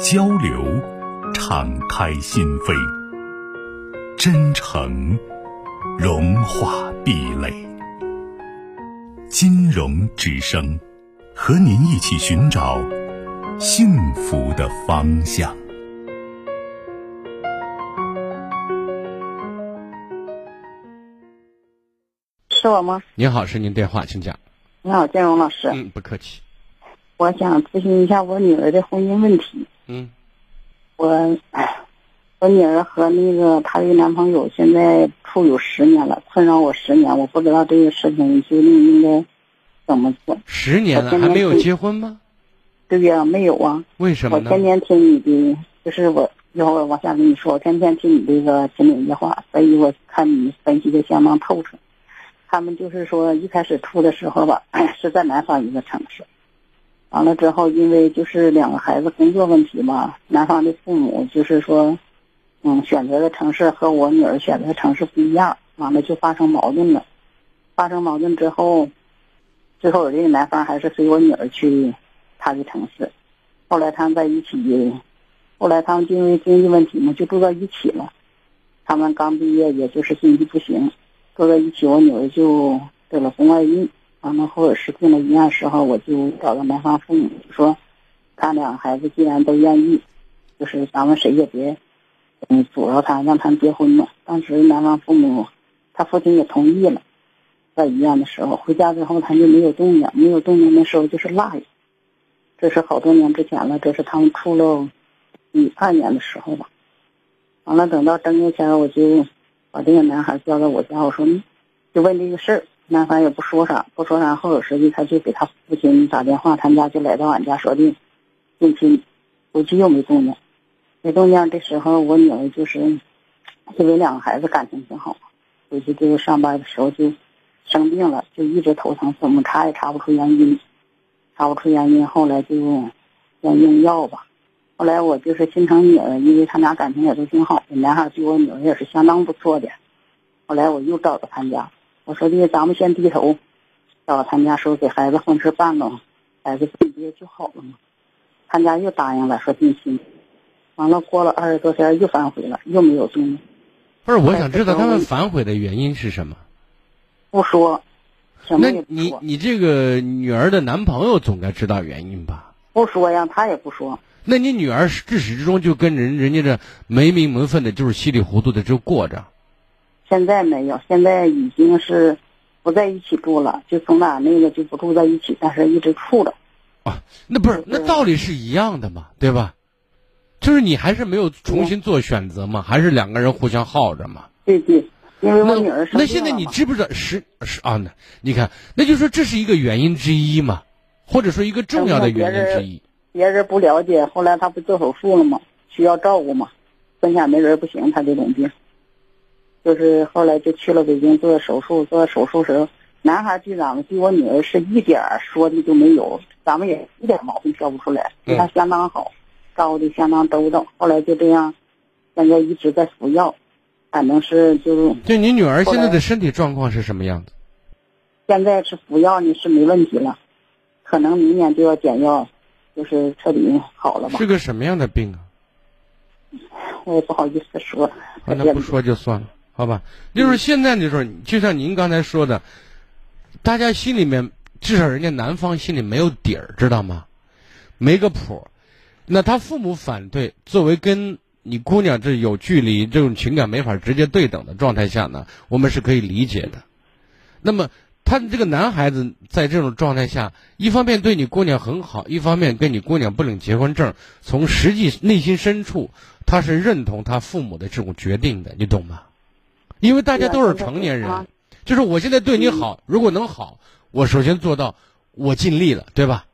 交流，敞开心扉；真诚，融化壁垒。金融之声，和您一起寻找幸福的方向。是我吗？您好，是您电话，请讲。你好，建荣老师。嗯，不客气。我想咨询一下我女儿的婚姻问题。嗯，我我女儿和那个她的男朋友现在处有十年了，困扰我十年，我不知道这个事情究竟应该怎么做。十年了还没有结婚吗？对呀，没有啊。为什么呢？我天天听你的，就是我一会儿往下跟你说，我天天听你这个心里的话，所以我看你分析的相当透彻。他们就是说一开始处的时候吧，是在南方一个城市。完了之后，因为就是两个孩子工作问题嘛，男方的父母就是说，嗯，选择的城市和我女儿选择的城市不一样，完了就发生矛盾了。发生矛盾之后，最后这个男方还是随我女儿去他的城市。后来他们在一起，后来他们因为经济问题嘛，就住在一起了。他们刚毕业，也就是经济不行，住在一起，我女儿就得了宫外孕。完了，或者是进了医院时候，我就找到男方父母说，他俩孩子既然都愿意，就是咱们谁也别，嗯，阻挠他，让他们结婚嘛。当时男方父母，他父亲也同意了。在医院的时候，回家之后他就没有动静，没有动静的时候就是腊月，这是好多年之前了，这是他们处了一二年的时候吧。完了，等到正月前，我就把这个男孩叫到我家，我说，就问这个事儿。男方也不说啥，不说啥。后有时间，他就给他父亲打电话，他们家就来到俺家说的近亲，回去又没动静，没动静。这时候我女儿就是因为两个孩子感情挺好，回去就是上班的时候就生病了，就一直头疼，怎么查也查不出原因，查不出原因。后来就先用药吧。后来我就是心疼女儿，因为他俩感情也都挺好的，男孩对我女儿也是相当不错的。后来我又找到他家。我说的，咱们先低头，到他们家说给孩子婚事办了，孩子毕业就好了嘛。他家又答应了，说定亲。完了，过了二十多天又反悔了，又没有动。不是，我想知道他们反悔的原因是什么？不说。那你你这个女儿的男朋友总该知道原因吧？不说呀，他也不说。那你女儿至始至终就跟人人家这没名没分的，就是稀里糊涂的就过着。现在没有，现在已经是不在一起住了，就从哪那个就不住在一起，但是一直处着。啊，那不是那道理是一样的嘛，对吧？就是你还是没有重新做选择嘛，还是两个人互相耗着嘛？对对，因为我女儿那现在你知不知道是是啊？那你看，那就说这是一个原因之一嘛，或者说一个重要的原因之一。别人不了解，后来他不做手术了吗？需要照顾嘛，剩下没人不行，他这种病。就是后来就去了北京做手术，做手术时候，男孩对咱们对我女儿是一点说的都没有，咱们也一点毛病挑不出来，对他相当好，照顾的相当周到。后来就这样，现在一直在服药，反正是就就你女儿现在的身体状况是什么样子？现在是服药呢，是没问题了，可能明年就要减药，就是彻底好了吧？是个什么样的病啊？我也不好意思说，那不说就算了。好吧，就是现在就是，就像您刚才说的，大家心里面至少人家男方心里没有底儿，知道吗？没个谱。那他父母反对，作为跟你姑娘这有距离，这种情感没法直接对等的状态下呢，我们是可以理解的。那么他这个男孩子在这种状态下，一方面对你姑娘很好，一方面跟你姑娘不领结婚证，从实际内心深处他是认同他父母的这种决定的，你懂吗？因为大家都是成年人，就是我现在对你好，如果能好，我首先做到，我尽力了，对吧？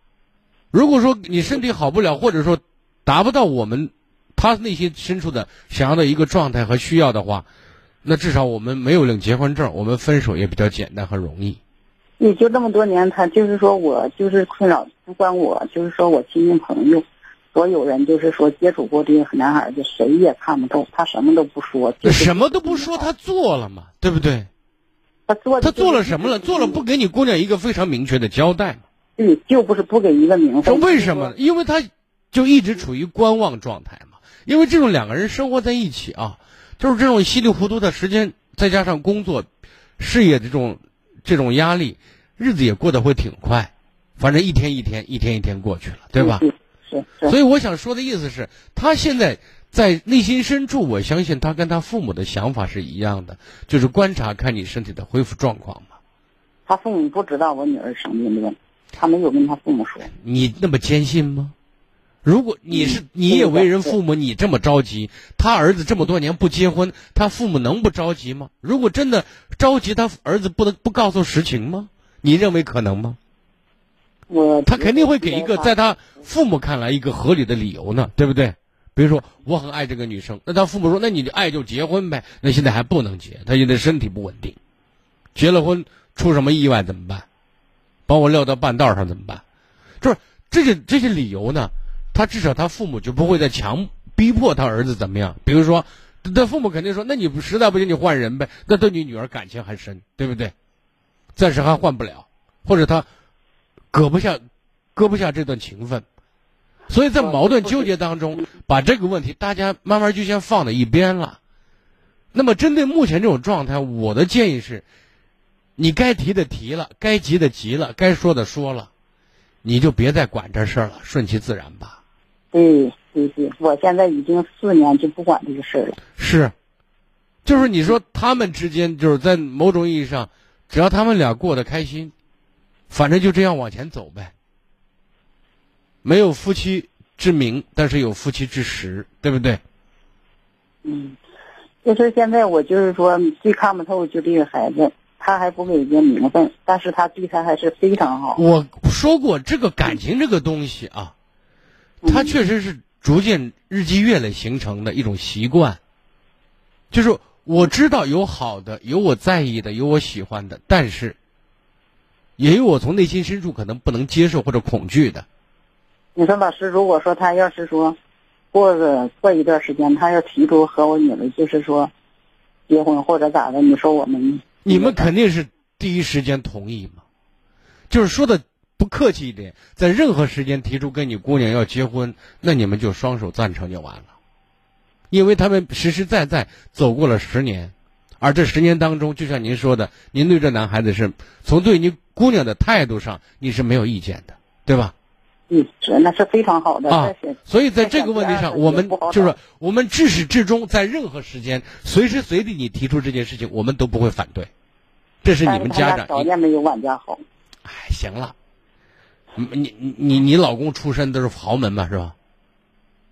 如果说你身体好不了，或者说达不到我们他内心深处的想要的一个状态和需要的话，那至少我们没有领结婚证，我们分手也比较简单和容易。你就这么多年，他就是说我就是困扰，不管我就是说我亲戚朋友，所有人就是说接触过这个男孩子，谁也看不透，他什么都不说，就是什么都不说，他做了嘛，对不对？他做他做了什么了？做了不给你姑娘一个非常明确的交代嘛？对，就不是不给一个名分。说为什么？因为他就一直处于观望状态嘛。因为这种两个人生活在一起啊，就是这种稀里糊涂的时间，再加上工作、事业这种这种压力，日子也过得会挺快。反正一天一天，一天一天过去了，对吧？是是。所以我想说的意思是，他现在在内心深处，我相信他跟他父母的想法是一样的，就是观察看你身体的恢复状况嘛。他父母不知道我女儿生病的问题。他没有跟他父母说。你那么坚信吗？如果你是你也为人父母，你这么着急，他儿子这么多年不结婚，他父母能不着急吗？如果真的着急，他儿子不能不告诉实情吗？你认为可能吗？我他肯定会给一个在他父母看来一个合理的理由呢，对不对？比如说我很爱这个女生，那他父母说，那你爱就结婚呗。那现在还不能结，他现在身体不稳定，结了婚出什么意外怎么办？把我撂到半道上怎么办？就是这些这些理由呢，他至少他父母就不会再强逼迫他儿子怎么样。比如说，他父母肯定说：“那你实在不行，你换人呗。”那对你女儿感情还深，对不对？暂时还换不了，或者他搁不下，搁不下这段情分，所以在矛盾纠结当中，把这个问题大家慢慢就先放在一边了。那么针对目前这种状态，我的建议是。你该提的提了，该急的急了，该说的说了，你就别再管这事儿了，顺其自然吧。对对对，我现在已经四年就不管这个事儿了。是，就是你说他们之间就是在某种意义上，只要他们俩过得开心，反正就这样往前走呗。没有夫妻之名，但是有夫妻之实，对不对？嗯，就是现在我就是说最看不透就这个孩子。他还不给个名分，但是他对他还是非常好。我说过，这个感情这个东西啊，它确实是逐渐日积月累形成的一种习惯。就是我知道有好的，有我在意的，有我喜欢的，但是也有我从内心深处可能不能接受或者恐惧的。你说老师，如果说他要是说过个过一段时间，他要提出和我女儿就是说结婚或者咋的，你说我们？你们肯定是第一时间同意嘛？就是说的不客气一点，在任何时间提出跟你姑娘要结婚，那你们就双手赞成就完了，因为他们实实在在走过了十年，而这十年当中，就像您说的，您对这男孩子是从对你姑娘的态度上，你是没有意见的，对吧？嗯，是那是非常好的啊。所以在这个问题上，我们就是我们至始至终在任何时间、随时随地你提出这件事情，我们都不会反对。这是你们家长条件没有俺家好。哎，行了，你你你你老公出身都是豪门嘛，是吧？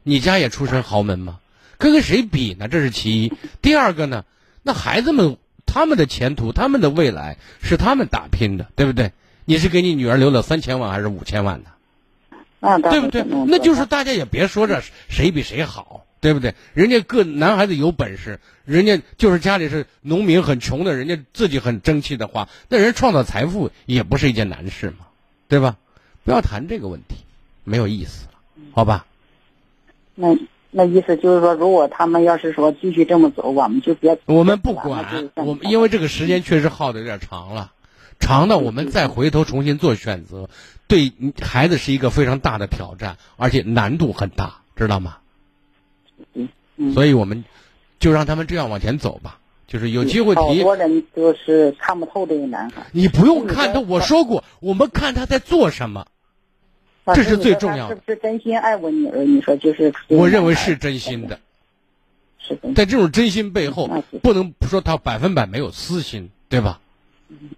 你家也出身豪门吗？跟跟谁比呢？这是其一。第二个呢，那孩子们他们的前途、他们的未来是他们打拼的，对不对？你是给你女儿留了三千万还是五千万呢？对不对？那就是大家也别说这谁比谁好，对不对？人家各男孩子有本事，人家就是家里是农民很穷的，人家自己很争气的话，那人创造财富也不是一件难事嘛，对吧？不要谈这个问题，没有意思了，好吧？那那意思就是说，如果他们要是说继续这么走，我们就别我们不管，我们因为这个时间确实耗的有点长了，长的我们再回头重新做选择。对孩子是一个非常大的挑战，而且难度很大，知道吗？嗯，所以我们就让他们这样往前走吧。就是有机会提。好多人都是看不透这个男孩。你不用看他，我说过，我们看他在做什么，这是最重要的。是不是真心爱我女儿？你说就是。我认为是真心的。是的。在这种真心背后，不能说他百分百没有私心，对吧？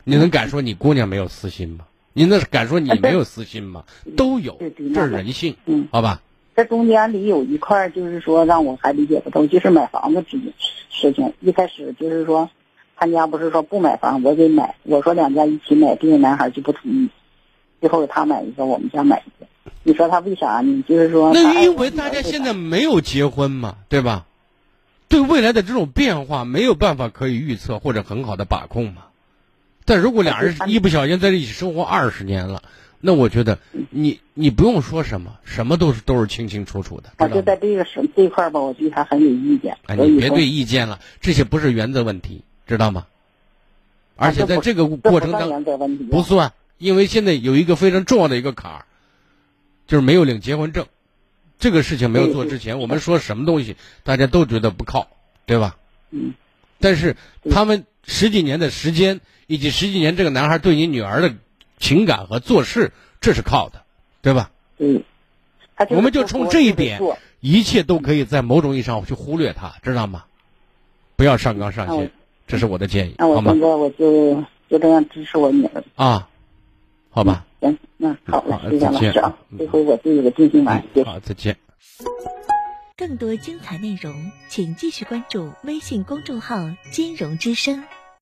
你能敢说你姑娘没有私心吗？你那是敢说你没有私心吗？都有，这是人性，嗯，好吧。这中间里有一块就是说让我还理解不透，就是买房子这件事情。一开始就是说，他家不是说不买房，我给买，我说两家一起买，这个男孩就不同意。最后他买一个，我们家买一个。你说他为啥呢？就是说，那因为大家现在没有结婚嘛，对吧？对未来的这种变化没有办法可以预测或者很好的把控嘛。但如果俩人一不小心在一起生活二十年了，那我觉得你你不用说什么，什么都是都是清清楚楚的。我就在这个事这块吧，我对他很有意见。哎，你别对意见了，这些不是原则问题，知道吗？而且在这个过程当中不算，因为现在有一个非常重要的一个坎儿，就是没有领结婚证。这个事情没有做之前，我们说什么东西大家都觉得不靠，对吧？嗯。但是他们十几年的时间，以及十几年这个男孩对你女儿的情感和做事，这是靠的，对吧？嗯。我们就冲这一点，一切都可以在某种意义上去忽略他，知道吗？不要上纲上线，这是我的建议，好吗？那我我就就这样支持我女儿啊，好吧。行，那好了，谢谢老师啊。这回我就有个定心丸，好，再见。更多精彩内容，请继续关注微信公众号“金融之声”。